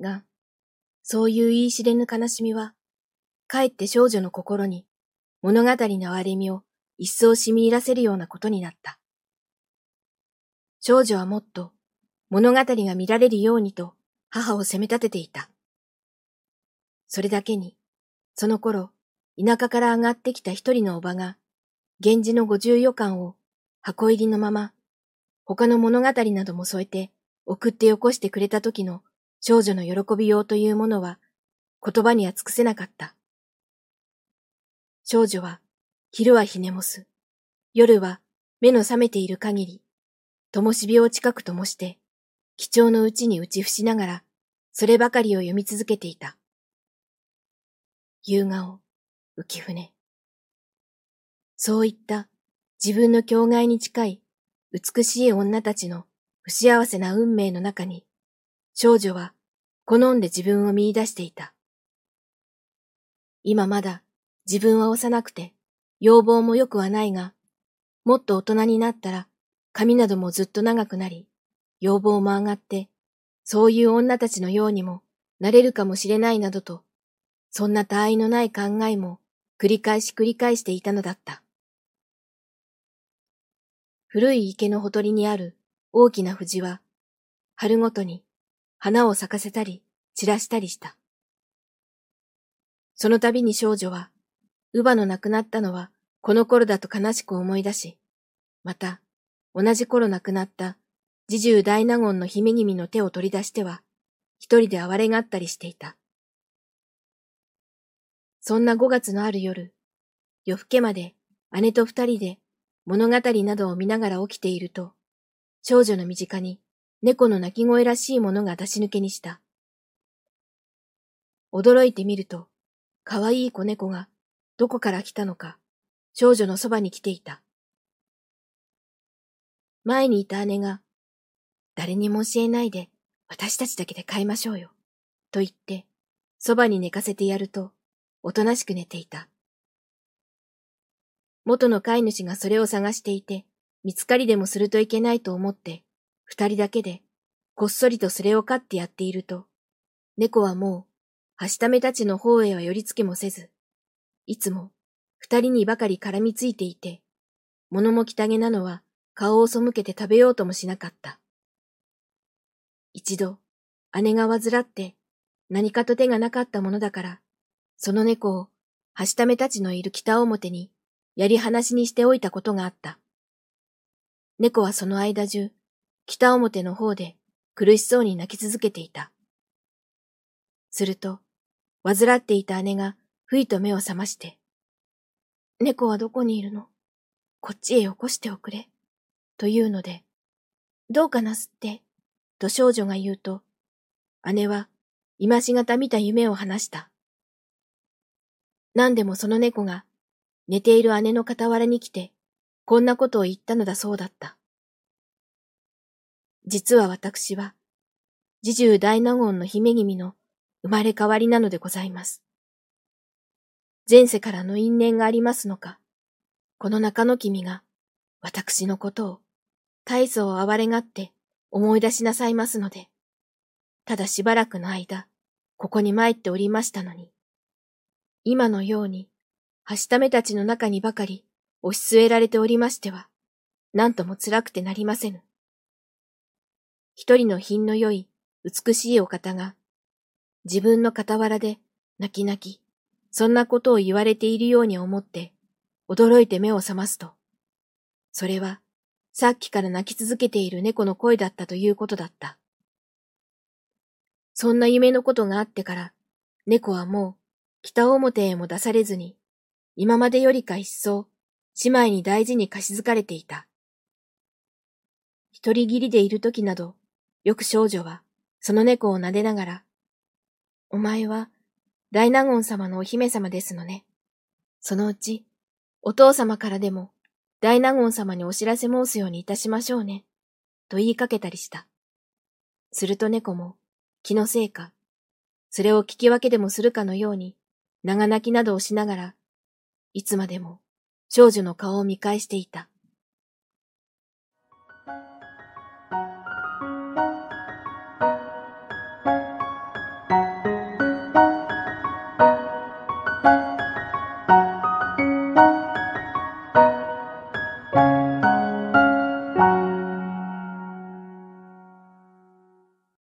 がそういう言い知れぬ悲しみは、かえって少女の心に物語の憐れみを一層染み入らせるようなことになった。少女はもっと物語が見られるようにと母を責め立てていた。それだけに、その頃、田舎から上がってきた一人のおばが、源氏の五十余巻を箱入りのまま、他の物語なども添えて送ってよこしてくれた時の少女の喜びようというものは言葉には尽くせなかった。少女は昼はひねもす、夜は目の覚めている限り、灯火を近く灯して、貴重のうちに打ち伏しながら、そればかりを読み続けていた。夕顔、浮船。そういった自分の境外に近い美しい女たちの不幸せな運命の中に、少女は好んで自分を見出していた。今まだ自分は幼くて、要望も良くはないが、もっと大人になったら、髪などもずっと長くなり、要望も上がって、そういう女たちのようにもなれるかもしれないなどとそんな他愛のない考えも繰り返し繰り返していたのだった。古い池のほとりにある大きな藤は、春ごとに花を咲かせたり散らしたりした。その度に少女は、乳母の亡くなったのはこの頃だと悲しく思い出し、また、同じ頃亡くなった侍従大納言の姫君の手を取り出しては、一人で哀れがったりしていた。そんな5月のある夜、夜更けまで姉と二人で物語などを見ながら起きていると、少女の身近に猫の鳴き声らしいものが出し抜けにした。驚いてみると、可愛い子猫がどこから来たのか、少女のそばに来ていた。前にいた姉が、誰にも教えないで私たちだけで飼いましょうよ、と言って、そばに寝かせてやると、おとなしく寝ていた。元の飼い主がそれを探していて、見つかりでもするといけないと思って、二人だけで、こっそりとそれを飼ってやっていると、猫はもう、はしためたちの方へは寄りつけもせず、いつも二人にばかり絡みついていて、物も汚げなのは顔を背けて食べようともしなかった。一度、姉が患って何かと手がなかったものだから、その猫を、はしためたちのいる北表に、やり話にしておいたことがあった。猫はその間中、北表の方で苦しそうに泣き続けていた。すると、患っていた姉が、ふいと目を覚まして、猫はどこにいるの？こっちへ起こしておくれ。というので、どうかなすって、と少女が言うと、姉は今しがた見た夢を話した。何でもその猫が寝ている姉の傍らに来て、こんなことを言ったのだそうだった。実は私は、侍従大納言の姫君の生まれ変わりなのでございます。前世からの因縁がありますのか、この中の君が私のことを大層哀れがって思い出しなさいますので、ただしばらくの間、ここに参っておりましたのに、今のように、はしためたちの中にばかり押し据えられておりましては、何とも辛くてなりませぬ。一人の品の良い、美しいお方が、自分の傍らで泣き泣き、そんなことを言われているように思って、驚いて目を覚ますと、それは、さっきから泣き続けている猫の声だったということだった。そんな夢のことがあってから、猫はもう北表へも出されずに、今までよりか一層、姉妹に大事に貸し付かれていた。一人きりでいる時など、よく少女は、その猫を撫でながら、お前は、大納言様のお姫様ですのね。そのうち、お父様からでも、大納言様にお知らせ申すようにいたしましょうね。と言いかけたりした。すると猫も、気のせいか、それを聞き分けでもするかのように、長泣きなどをしながら、いつまでも少女の顔を見返していた。